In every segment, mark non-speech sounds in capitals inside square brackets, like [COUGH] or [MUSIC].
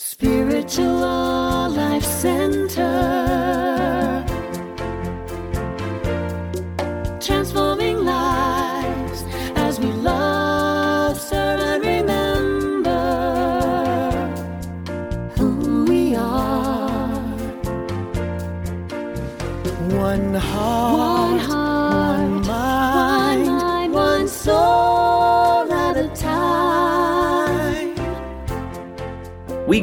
Spiritual Life Center.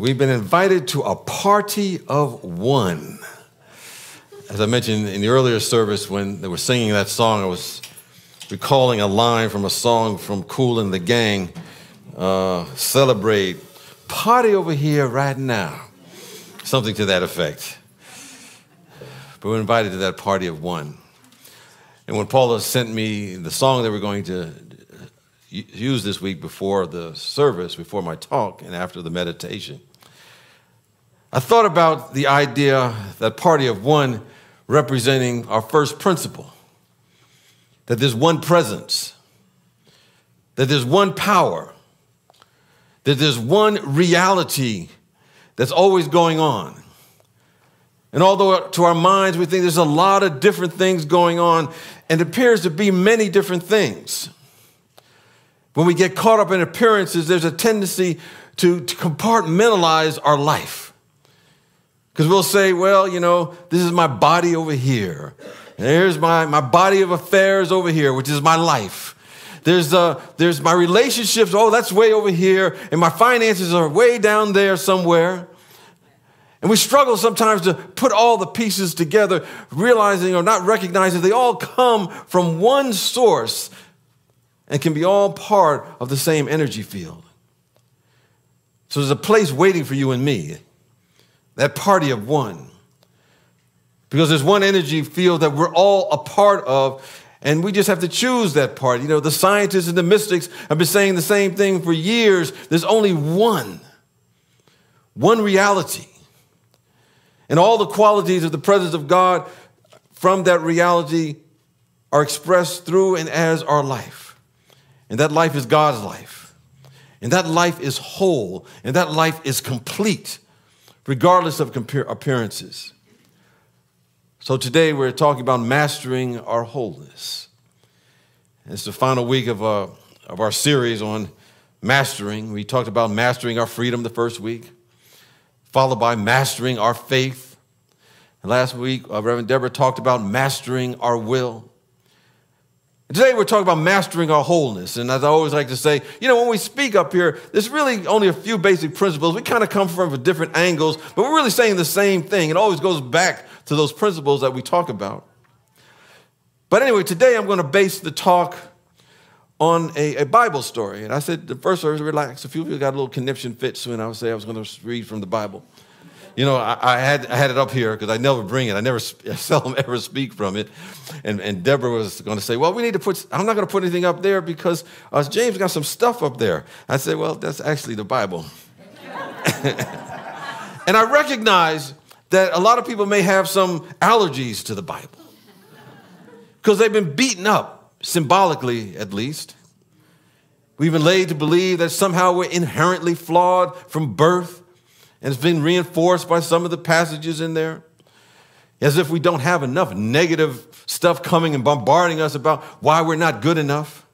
We've been invited to a party of one. As I mentioned in the earlier service, when they were singing that song, I was recalling a line from a song from Kool and the Gang uh, Celebrate, party over here right now. Something to that effect. But we're invited to that party of one. And when Paula sent me the song that we're going to use this week before the service, before my talk, and after the meditation, I thought about the idea that party of one representing our first principle that there's one presence, that there's one power, that there's one reality that's always going on. And although to our minds we think there's a lot of different things going on, and appears to be many different things, when we get caught up in appearances, there's a tendency to, to compartmentalize our life. Because we'll say, well, you know, this is my body over here. There's my, my body of affairs over here, which is my life. There's, uh, there's my relationships, oh, that's way over here. And my finances are way down there somewhere. And we struggle sometimes to put all the pieces together, realizing or not recognizing they all come from one source and can be all part of the same energy field. So there's a place waiting for you and me that party of one. Because there's one energy field that we're all a part of, and we just have to choose that part. You know, the scientists and the mystics have been saying the same thing for years. There's only one, one reality. And all the qualities of the presence of God from that reality are expressed through and as our life. And that life is God's life. And that life is whole. And that life is complete regardless of appearances. So today we're talking about mastering our wholeness. It's the final week of, uh, of our series on mastering. We talked about mastering our freedom the first week, followed by mastering our faith. And last week, uh, Reverend Deborah talked about mastering our will. Today we're talking about mastering our wholeness. And as I always like to say, you know, when we speak up here, there's really only a few basic principles. We kind of come from different angles, but we're really saying the same thing. It always goes back to those principles that we talk about. But anyway, today I'm going to base the talk on a, a Bible story. And I said the first service, relax. A few people got a little conniption fits when I would say I was going to read from the Bible. You know, I, I, had, I had it up here because I never bring it. I never I [LAUGHS] seldom ever speak from it. And, and Deborah was going to say, well, we need to put, I'm not going to put anything up there because uh, James got some stuff up there. I said, well, that's actually the Bible. [LAUGHS] and I recognize that a lot of people may have some allergies to the Bible because they've been beaten up, symbolically at least. We've been led to believe that somehow we're inherently flawed from birth and it's been reinforced by some of the passages in there. As if we don't have enough negative stuff coming and bombarding us about why we're not good enough.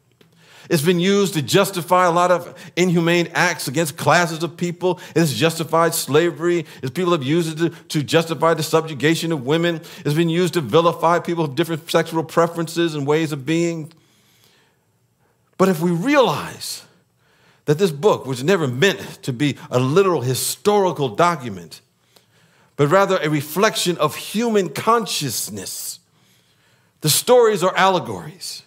It's been used to justify a lot of inhumane acts against classes of people. It's justified slavery. As people have used it to, to justify the subjugation of women. It's been used to vilify people of different sexual preferences and ways of being. But if we realize that this book was never meant to be a literal historical document, but rather a reflection of human consciousness. The stories are allegories,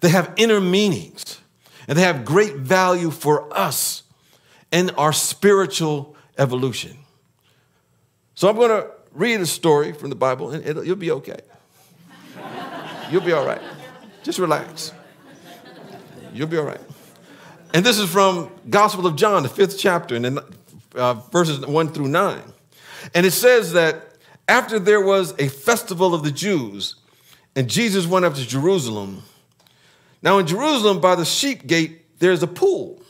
they have inner meanings, and they have great value for us in our spiritual evolution. So I'm going to read a story from the Bible, and you'll be okay. You'll be all right. Just relax. You'll be all right. And this is from Gospel of John, the fifth chapter, and then uh, verses one through nine. And it says that after there was a festival of the Jews, and Jesus went up to Jerusalem. Now, in Jerusalem, by the sheep gate, there's a pool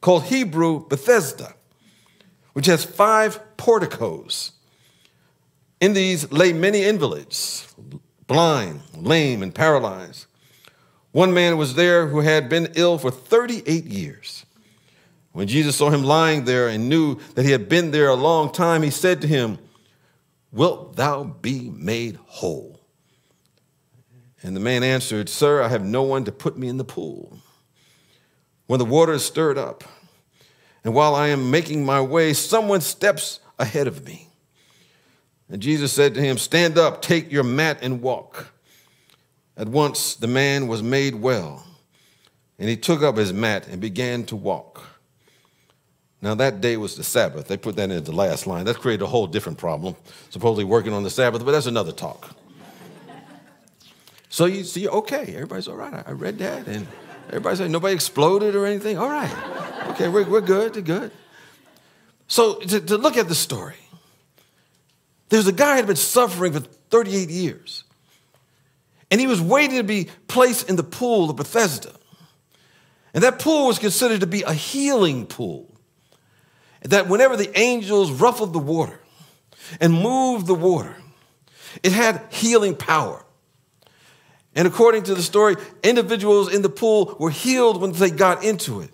called Hebrew Bethesda, which has five porticos. In these lay many invalids, blind, lame, and paralyzed. One man was there who had been ill for 38 years. When Jesus saw him lying there and knew that he had been there a long time, he said to him, Wilt thou be made whole? And the man answered, Sir, I have no one to put me in the pool. When the water is stirred up, and while I am making my way, someone steps ahead of me. And Jesus said to him, Stand up, take your mat, and walk. At once the man was made well, and he took up his mat and began to walk. Now that day was the Sabbath. They put that in the last line. That created a whole different problem, supposedly working on the Sabbath, but that's another talk. so you see, okay, everybody's all right. I read that, and everybody said nobody exploded or anything. All right, okay, we're, we're good, we're good. So to, to look at the story, there's a guy who had been suffering for 38 years. And he was waiting to be placed in the pool of Bethesda. And that pool was considered to be a healing pool. That whenever the angels ruffled the water and moved the water, it had healing power. And according to the story, individuals in the pool were healed when they got into it.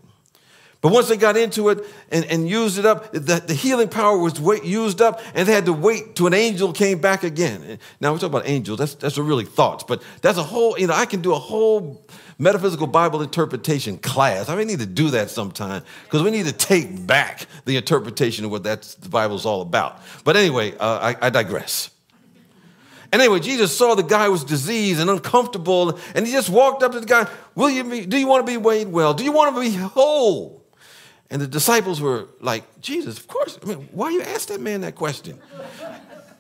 But once they got into it and, and used it up, the, the healing power was wait, used up, and they had to wait till an angel came back again. Now, we talk about angels, that's, that's really thoughts, but that's a whole, you know, I can do a whole metaphysical Bible interpretation class. I may need to do that sometime because we need to take back the interpretation of what that's, the Bible's all about. But anyway, uh, I, I digress. And anyway, Jesus saw the guy was diseased and uncomfortable, and he just walked up to the guy, Will you be, do you want to be weighed well? Do you want to be whole? And the disciples were like, Jesus, of course. I mean, why you ask that man that question?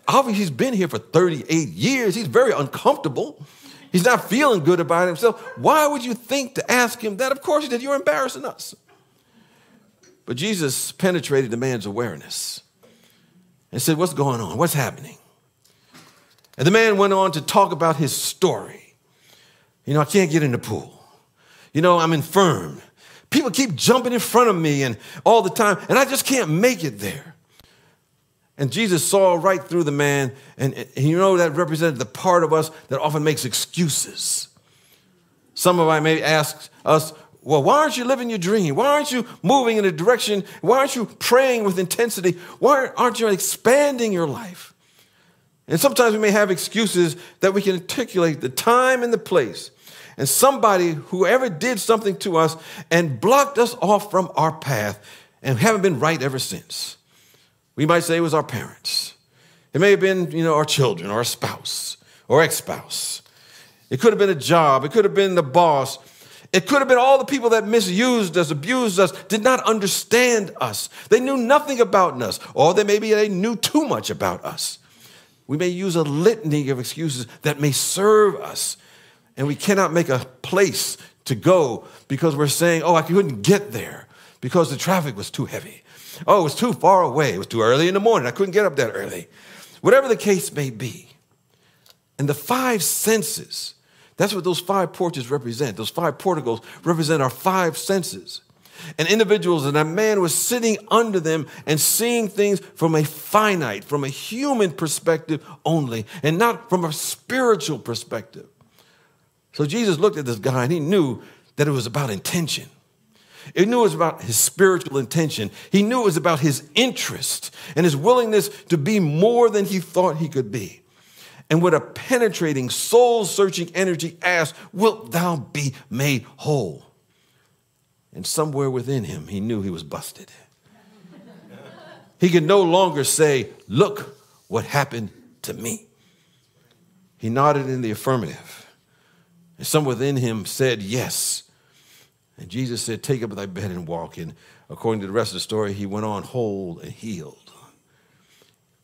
Obviously, he's been here for 38 years. He's very uncomfortable. He's not feeling good about himself. Why would you think to ask him that? Of course, he did. You're embarrassing us. But Jesus penetrated the man's awareness and said, What's going on? What's happening? And the man went on to talk about his story. You know, I can't get in the pool. You know, I'm infirm. People keep jumping in front of me and all the time, and I just can't make it there. And Jesus saw right through the man, and, and you know that represented the part of us that often makes excuses. Some of I may ask us, well, why aren't you living your dream? Why aren't you moving in a direction? Why aren't you praying with intensity? Why aren't you expanding your life? And sometimes we may have excuses that we can articulate the time and the place and somebody, whoever did something to us and blocked us off from our path and haven't been right ever since. We might say it was our parents. It may have been, you know, our children or a spouse or ex-spouse. It could have been a job. It could have been the boss. It could have been all the people that misused us, abused us, did not understand us. They knew nothing about us, or they maybe they knew too much about us. We may use a litany of excuses that may serve us and we cannot make a place to go because we're saying, oh, I couldn't get there because the traffic was too heavy. Oh, it was too far away. It was too early in the morning. I couldn't get up that early. Whatever the case may be. And the five senses, that's what those five porches represent. Those five porticos represent our five senses. And individuals, and a man was sitting under them and seeing things from a finite, from a human perspective only, and not from a spiritual perspective. So Jesus looked at this guy and he knew that it was about intention. He knew it was about his spiritual intention. He knew it was about his interest and his willingness to be more than he thought he could be. And with a penetrating, soul searching energy asked, Wilt thou be made whole? And somewhere within him, he knew he was busted. he could no longer say, Look what happened to me. He nodded in the affirmative. And some within him said, Yes. And Jesus said, Take up thy bed and walk. And according to the rest of the story, he went on whole and healed.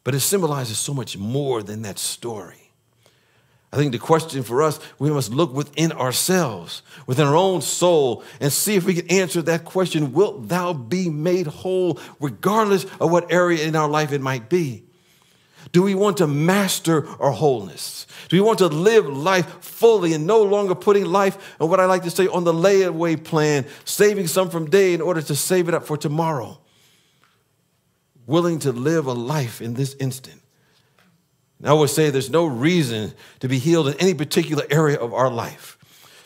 But it symbolizes so much more than that story. I think the question for us, we must look within ourselves, within our own soul, and see if we can answer that question Wilt thou be made whole, regardless of what area in our life it might be? Do we want to master our wholeness? Do we want to live life fully and no longer putting life, and what I like to say, on the layaway plan, saving some from day in order to save it up for tomorrow? Willing to live a life in this instant. Now I would say there's no reason to be healed in any particular area of our life.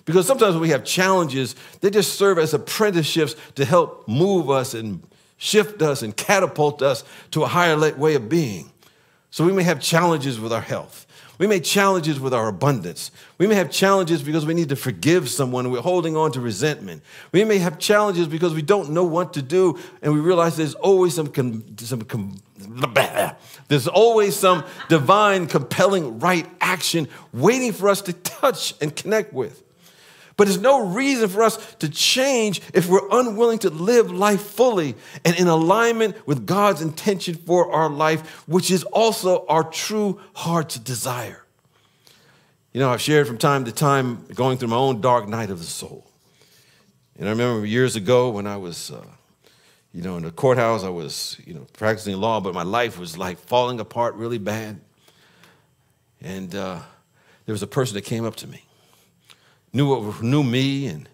Because sometimes when we have challenges, they just serve as apprenticeships to help move us and shift us and catapult us to a higher way of being. So we may have challenges with our health. We may have challenges with our abundance. We may have challenges because we need to forgive someone we're holding on to resentment. We may have challenges because we don't know what to do and we realize there's always some, some there's always some divine, compelling right action waiting for us to touch and connect with. But there's no reason for us to change if we're unwilling to live life fully and in alignment with God's intention for our life, which is also our true heart's desire. You know, I've shared from time to time going through my own dark night of the soul. And I remember years ago when I was, uh, you know, in the courthouse, I was, you know, practicing law, but my life was like falling apart really bad. And uh, there was a person that came up to me knew what, knew me and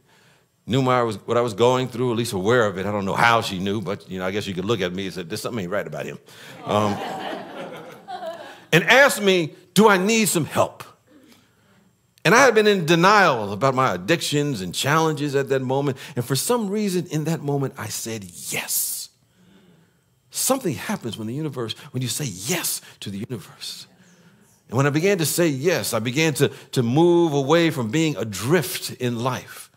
knew my, what I was going through, at least aware of it. I don't know how she knew, but you know, I guess you could look at me and say, "There's something ain't right about him," um, [LAUGHS] and asked me, "Do I need some help?" And I had been in denial about my addictions and challenges at that moment, and for some reason, in that moment, I said yes. Something happens when the universe, when you say yes to the universe. And when I began to say yes, I began to, to move away from being adrift in life.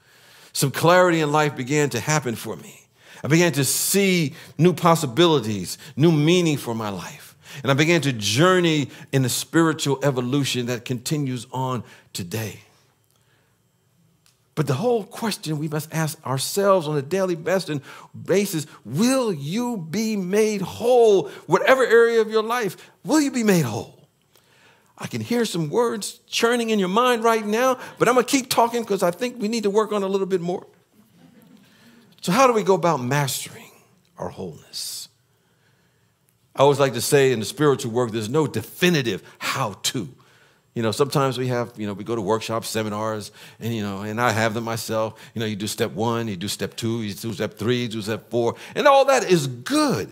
Some clarity in life began to happen for me. I began to see new possibilities, new meaning for my life. And I began to journey in the spiritual evolution that continues on today. But the whole question we must ask ourselves on a daily basis will you be made whole? Whatever area of your life, will you be made whole? I can hear some words churning in your mind right now, but I'm going to keep talking because I think we need to work on a little bit more. So, how do we go about mastering our wholeness? I always like to say in the spiritual work, there's no definitive how to. You know, sometimes we have, you know, we go to workshops, seminars, and, you know, and I have them myself. You know, you do step one, you do step two, you do step three, you do step four, and all that is good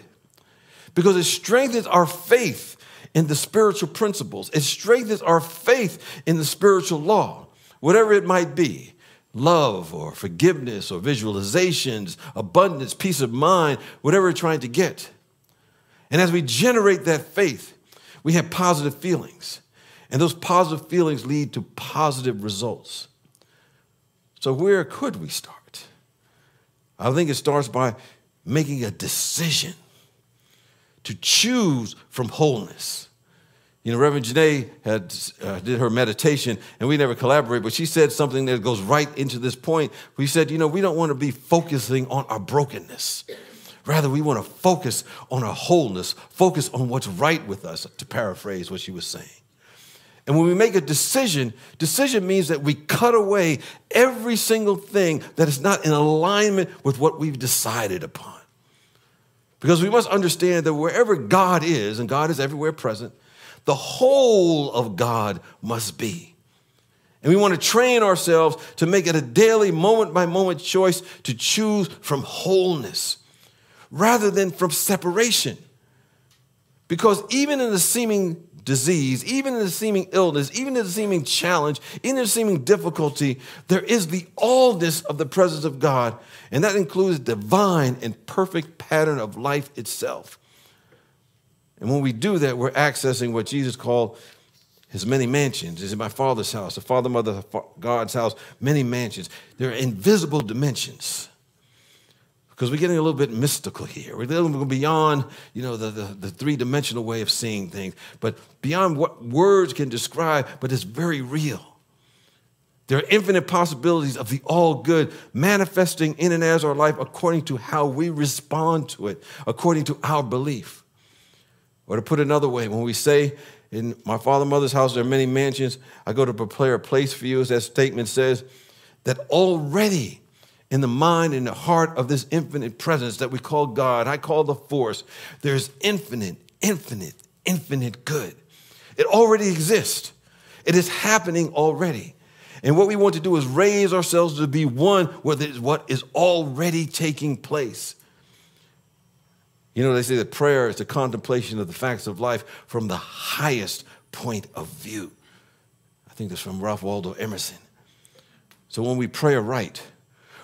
because it strengthens our faith in the spiritual principles. It strengthens our faith in the spiritual law, whatever it might be love or forgiveness or visualizations, abundance, peace of mind, whatever we're trying to get. And as we generate that faith, we have positive feelings. And those positive feelings lead to positive results. So, where could we start? I think it starts by making a decision to choose from wholeness. You know, Reverend Janae had uh, did her meditation, and we never collaborate, but she said something that goes right into this point. We said, you know, we don't want to be focusing on our brokenness. Rather, we want to focus on our wholeness, focus on what's right with us, to paraphrase what she was saying. And when we make a decision, decision means that we cut away every single thing that is not in alignment with what we've decided upon. Because we must understand that wherever God is, and God is everywhere present, the whole of God must be. And we want to train ourselves to make it a daily, moment by moment choice to choose from wholeness rather than from separation. Because even in the seeming disease, even in the seeming illness, even in the seeming challenge, even in the seeming difficulty, there is the allness of the presence of God. And that includes divine and perfect pattern of life itself. And when we do that, we're accessing what Jesus called his many mansions. Is in my father's house, the father, mother, God's house, many mansions. They're invisible dimensions. Because we're getting a little bit mystical here. We're a going beyond, you know, the, the, the three-dimensional way of seeing things, but beyond what words can describe, but it's very real. There are infinite possibilities of the all good manifesting in and as our life according to how we respond to it, according to our belief. Or to put it another way, when we say, in my father and mother's house, there are many mansions, I go to prepare a place for you, as that statement says, that already in the mind and the heart of this infinite presence that we call God, I call the force, there's infinite, infinite, infinite good. It already exists, it is happening already. And what we want to do is raise ourselves to be one with what is already taking place. You know, they say that prayer is the contemplation of the facts of life from the highest point of view. I think that's from Ralph Waldo Emerson. So when we pray aright,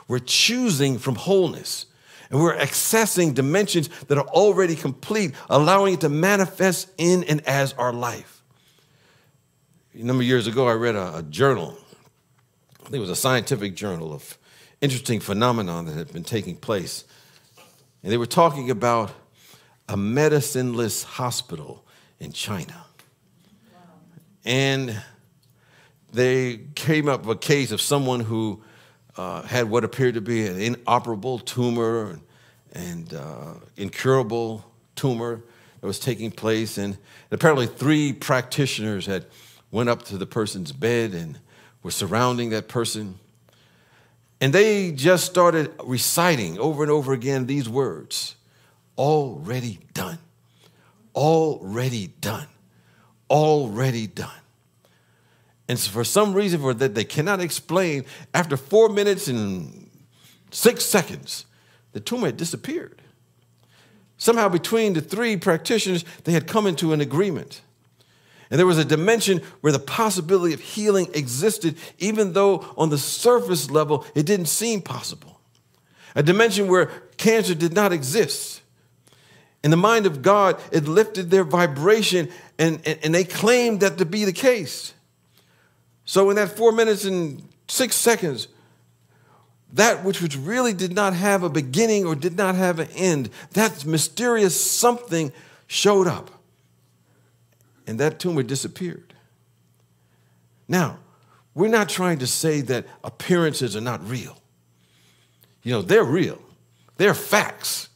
we're choosing from wholeness and we're accessing dimensions that are already complete, allowing it to manifest in and as our life. A number of years ago, I read a, a journal I think it was a scientific journal of interesting phenomenon that had been taking place. And they were talking about a medicineless hospital in China. And they came up with a case of someone who uh, had what appeared to be an inoperable tumor and uh, incurable tumor that was taking place. And apparently, three practitioners had went up to the person's bed and were surrounding that person. And they just started reciting over and over again these words already done, already done, already done. And so for some reason for that they cannot explain, after four minutes and six seconds, the tumor had disappeared. Somehow between the three practitioners, they had come into an agreement. And there was a dimension where the possibility of healing existed, even though on the surface level it didn't seem possible. A dimension where cancer did not exist. In the mind of God, it lifted their vibration, and, and, and they claimed that to be the case. So, in that four minutes and six seconds, that which which really did not have a beginning or did not have an end, that mysterious something showed up and that tumor disappeared. Now, we're not trying to say that appearances are not real. You know, they're real, they're facts.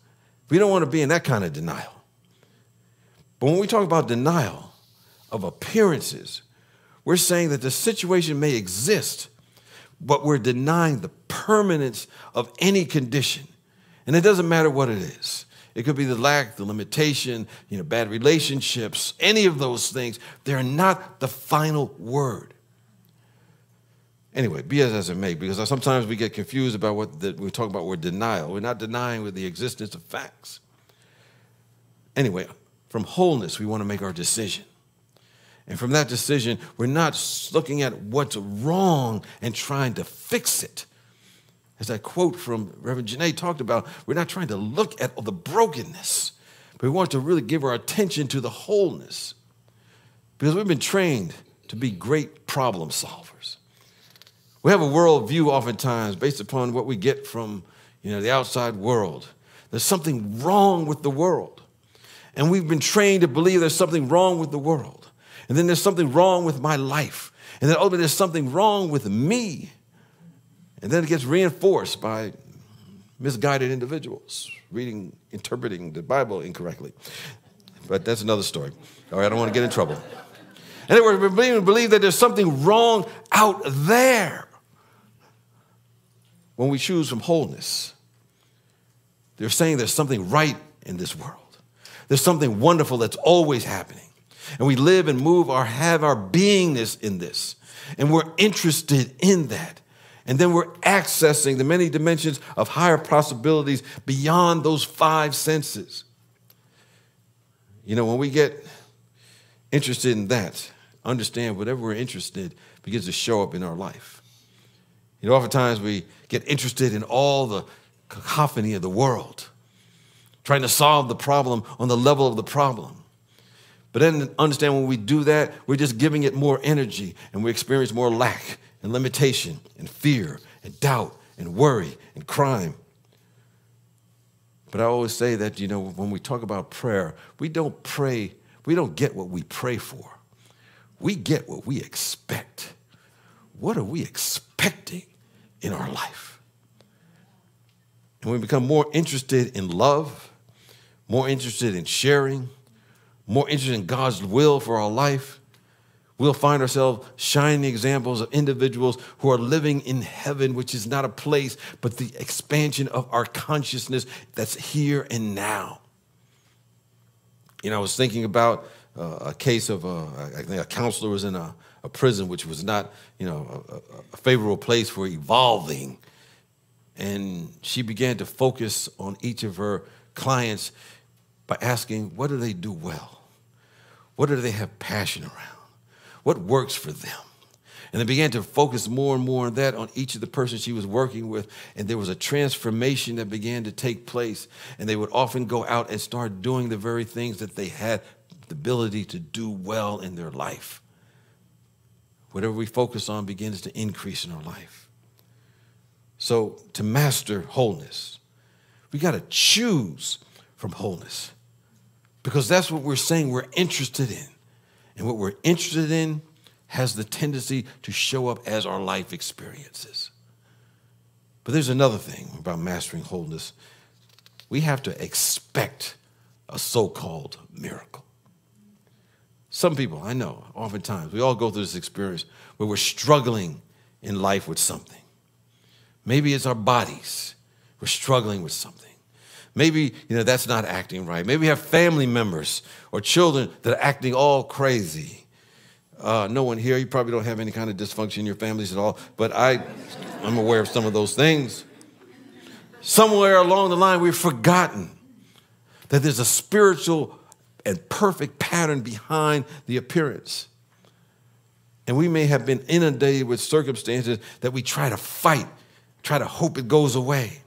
We don't want to be in that kind of denial. But when we talk about denial of appearances, we're saying that the situation may exist, but we're denying the permanence of any condition. And it doesn't matter what it is. It could be the lack, the limitation, you know, bad relationships, any of those things. They're not the final word. Anyway, be as, as it may, because sometimes we get confused about what the, we talk about word denial. We're not denying with the existence of facts. Anyway, from wholeness, we want to make our decision. And from that decision, we're not looking at what's wrong and trying to fix it. As that quote from Reverend Janae talked about, we're not trying to look at the brokenness, but we want to really give our attention to the wholeness. Because we've been trained to be great problem solvers. We have a worldview oftentimes based upon what we get from you know, the outside world. There's something wrong with the world. And we've been trained to believe there's something wrong with the world. And then there's something wrong with my life. And then ultimately there's something wrong with me. And then it gets reinforced by misguided individuals reading, interpreting the Bible incorrectly. But that's another story. All right, I don't want to get in trouble. And we believe, believe that there's something wrong out there when we choose from wholeness. They're saying there's something right in this world. There's something wonderful that's always happening. And we live and move or have our beingness in this. And we're interested in that. And then we're accessing the many dimensions of higher possibilities beyond those five senses. You know, when we get interested in that, understand whatever we're interested begins to show up in our life. You know, oftentimes we get interested in all the cacophony of the world, trying to solve the problem on the level of the problem. But then understand when we do that, we're just giving it more energy and we experience more lack and limitation and fear and doubt and worry and crime. But I always say that, you know, when we talk about prayer, we don't pray, we don't get what we pray for. We get what we expect. what are we expecting in our life? And we become more interested in love, more interested in sharing, more interested in God's will for our life, we'll find ourselves shining examples of individuals who are living in heaven, which is not a place, but the expansion of our consciousness that's here and now. You know, I was thinking about uh, a case of uh, I think a counselor was in a, a prison, which was not, you know, a, a favorable place for evolving. And she began to focus on each of her clients by asking, what do they do well? What do they have passion around? What works for them? And they began to focus more and more on that on each of the persons she was working with. And there was a transformation that began to take place. And they would often go out and start doing the very things that they had the ability to do well in their life. Whatever we focus on begins to increase in our life. So, to master wholeness, we got to choose from wholeness because that's what we're saying we're interested in. And what we're interested in has the tendency to show up as our life experiences. But there's another thing about mastering wholeness. We have to expect a so called miracle. Some people, I know, oftentimes, we all go through this experience where we're struggling in life with something. Maybe it's our bodies, we're struggling with something. Maybe, you know, that's not acting right. Maybe we have family members or children that are acting all crazy. Uh, no one here, you probably don't have any kind of dysfunction in your families at all, but I, I'm aware of some of those things. Somewhere along the line, we've forgotten that there's a spiritual and perfect pattern behind the appearance. And we may have been inundated with circumstances that we try to fight, try to hope it goes away.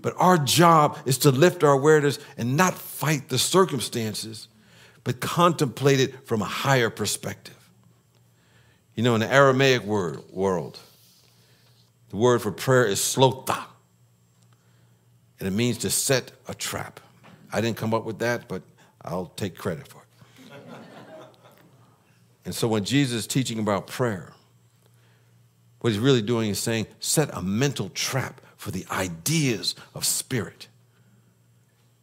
But our job is to lift our awareness and not fight the circumstances, but contemplate it from a higher perspective. You know, in the Aramaic word, world, the word for prayer is slotha, and it means to set a trap. I didn't come up with that, but I'll take credit for it. and so when Jesus is teaching about prayer, what he's really doing is saying, set a mental trap for the ideas of spirit.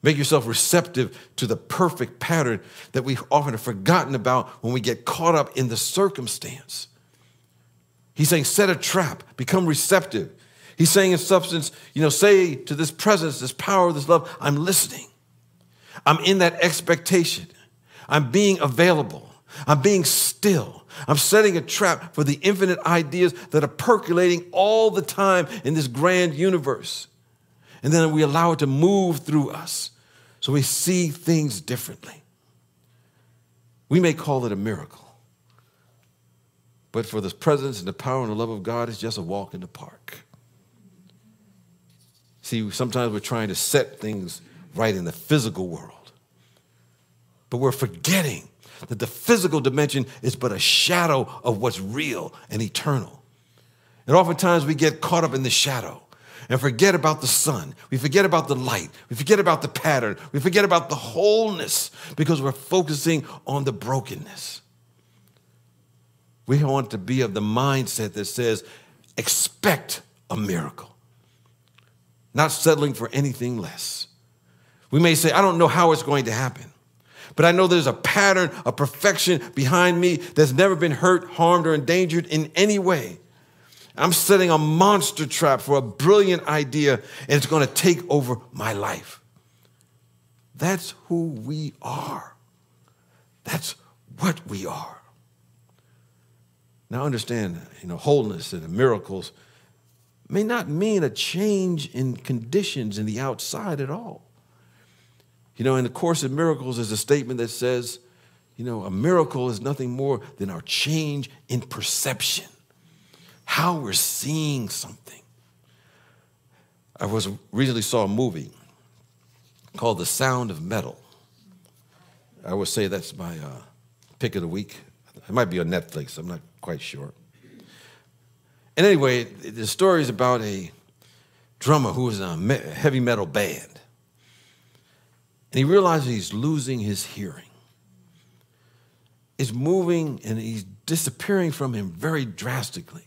Make yourself receptive to the perfect pattern that we often have forgotten about when we get caught up in the circumstance. He's saying, set a trap, become receptive. He's saying, in substance, you know, say to this presence, this power, this love, I'm listening. I'm in that expectation. I'm being available. I'm being still. I'm setting a trap for the infinite ideas that are percolating all the time in this grand universe. And then we allow it to move through us so we see things differently. We may call it a miracle. But for the presence and the power and the love of God, it's just a walk in the park. See, sometimes we're trying to set things right in the physical world, but we're forgetting that the physical dimension is but a shadow of what's real and eternal. And oftentimes we get caught up in the shadow and forget about the sun. We forget about the light. We forget about the pattern. We forget about the wholeness because we're focusing on the brokenness. We want to be of the mindset that says, expect a miracle, not settling for anything less. We may say, I don't know how it's going to happen. But I know there's a pattern of perfection behind me that's never been hurt, harmed, or endangered in any way. I'm setting a monster trap for a brilliant idea, and it's going to take over my life. That's who we are. That's what we are. Now understand, you know, wholeness and miracles may not mean a change in conditions in the outside at all. You know, in the Course of Miracles, there's a statement that says, you know, a miracle is nothing more than our change in perception, how we're seeing something. I was recently saw a movie called The Sound of Metal. I would say that's my uh, pick of the week. It might be on Netflix. I'm not quite sure. And anyway, the story is about a drummer who was in a heavy metal band. And he realizes he's losing his hearing. It's moving and he's disappearing from him very drastically.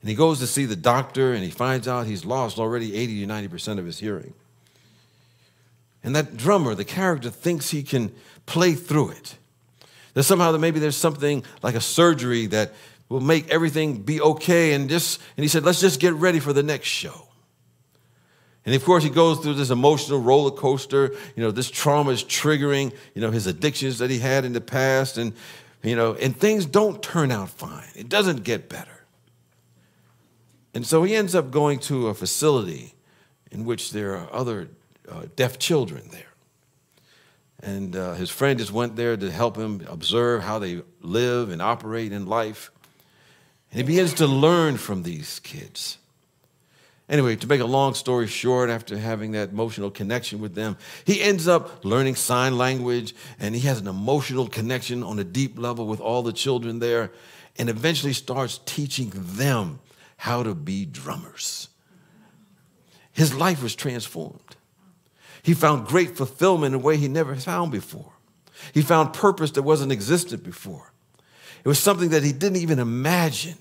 And he goes to see the doctor and he finds out he's lost already 80 to 90% of his hearing. And that drummer, the character, thinks he can play through it. That somehow that maybe there's something like a surgery that will make everything be okay. And just and he said, let's just get ready for the next show. And of course, he goes through this emotional roller coaster. You know, this trauma is triggering, you know, his addictions that he had in the past. And, you know, and things don't turn out fine. It doesn't get better. And so he ends up going to a facility in which there are other uh, deaf children there. And uh, his friend just went there to help him observe how they live and operate in life. And he begins to learn from these kids. Anyway, to make a long story short, after having that emotional connection with them, he ends up learning sign language and he has an emotional connection on a deep level with all the children there and eventually starts teaching them how to be drummers. His life was transformed. He found great fulfillment in a way he never found before. He found purpose that wasn't existent before. It was something that he didn't even imagine.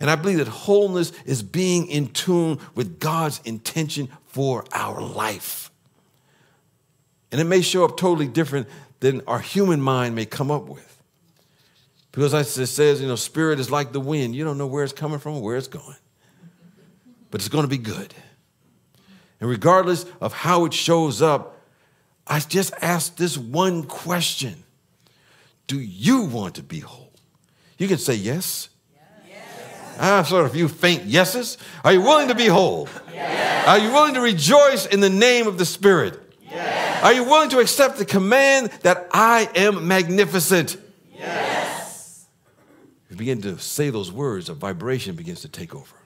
And I believe that wholeness is being in tune with God's intention for our life. And it may show up totally different than our human mind may come up with. Because as it says, you know, spirit is like the wind. You don't know where it's coming from or where it's going. But it's going to be good. And regardless of how it shows up, I just ask this one question Do you want to be whole? You can say yes. Yes. Ah, sort of a few faint yeses. Are you willing to be whole? Yes. Are you willing to rejoice in the name of the Spirit? Yes. Are you willing to accept the command that I am magnificent? Yes. You begin to say those words, a vibration begins to take over.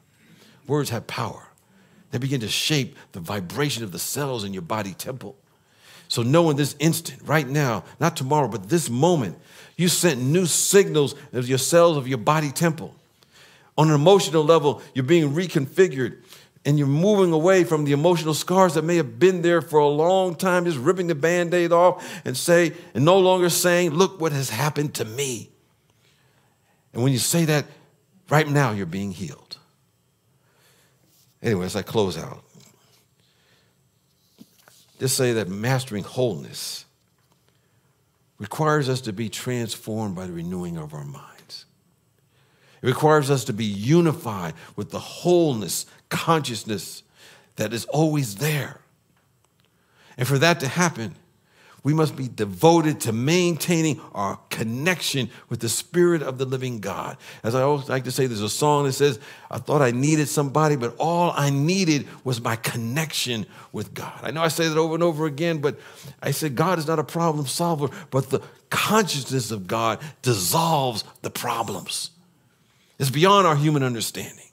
Words have power. They begin to shape the vibration of the cells in your body temple. So know in this instant, right now, not tomorrow, but this moment, you sent new signals of your cells of your body temple. On an emotional level, you're being reconfigured and you're moving away from the emotional scars that may have been there for a long time, just ripping the band-aid off and say, and no longer saying, look what has happened to me. And when you say that, right now you're being healed. Anyway, as I close out, just say that mastering wholeness requires us to be transformed by the renewing of our minds. It requires us to be unified with the wholeness, consciousness that is always there. And for that to happen, we must be devoted to maintaining our connection with the Spirit of the living God. As I always like to say, there's a song that says, I thought I needed somebody, but all I needed was my connection with God. I know I say that over and over again, but I said, God is not a problem solver, but the consciousness of God dissolves the problems. It's beyond our human understanding.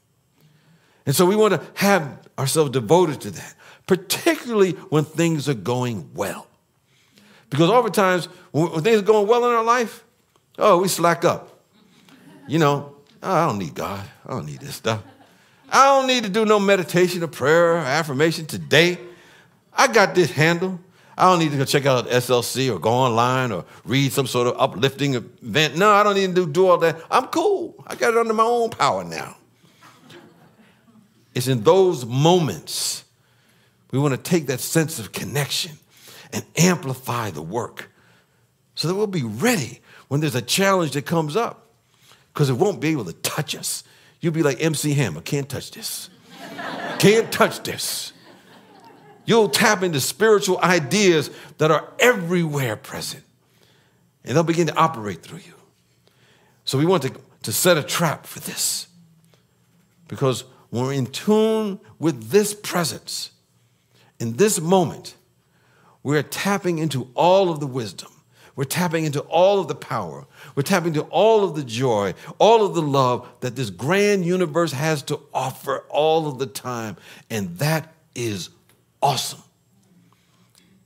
And so we want to have ourselves devoted to that, particularly when things are going well. Because oftentimes, when things are going well in our life, oh, we slack up. You know, oh, I don't need God. I don't need this stuff. I don't need to do no meditation or prayer or affirmation today. I got this handle. I don't need to go check out SLC or go online or read some sort of uplifting event. No, I don't need to do, all that. I'm cool. I got it under my own power now. It's in those moments we want to take that sense of connection and amplify the work so that we'll be ready when there's a challenge that comes up because it won't be able to touch us. You'll be like MC Hammer, can't touch this. can't touch this. You'll tap into spiritual ideas that are everywhere present, and they'll begin to operate through you. So we want to, to set a trap for this because when we're in tune with this presence, in this moment, we're tapping into all of the wisdom. We're tapping into all of the power. We're tapping into all of the joy, all of the love that this grand universe has to offer all of the time. And that is awesome.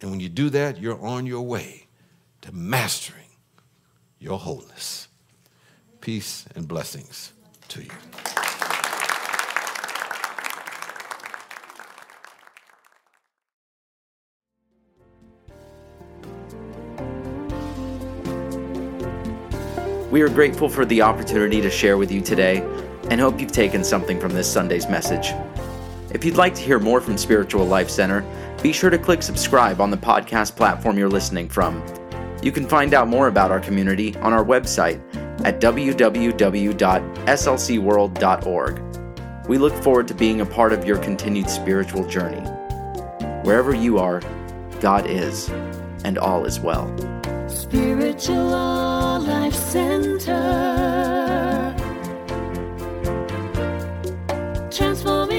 And when you do that, you're on your way to mastering your wholeness. Peace and blessings to you. We are grateful for the opportunity to share with you today and hope you've taken something from this Sunday's message. If you'd like to hear more from Spiritual Life Center, be sure to click subscribe on the podcast platform you're listening from. You can find out more about our community on our website at www.slcworld.org. We look forward to being a part of your continued spiritual journey. Wherever you are, God is, and all is well. Spiritual Life Center. Transform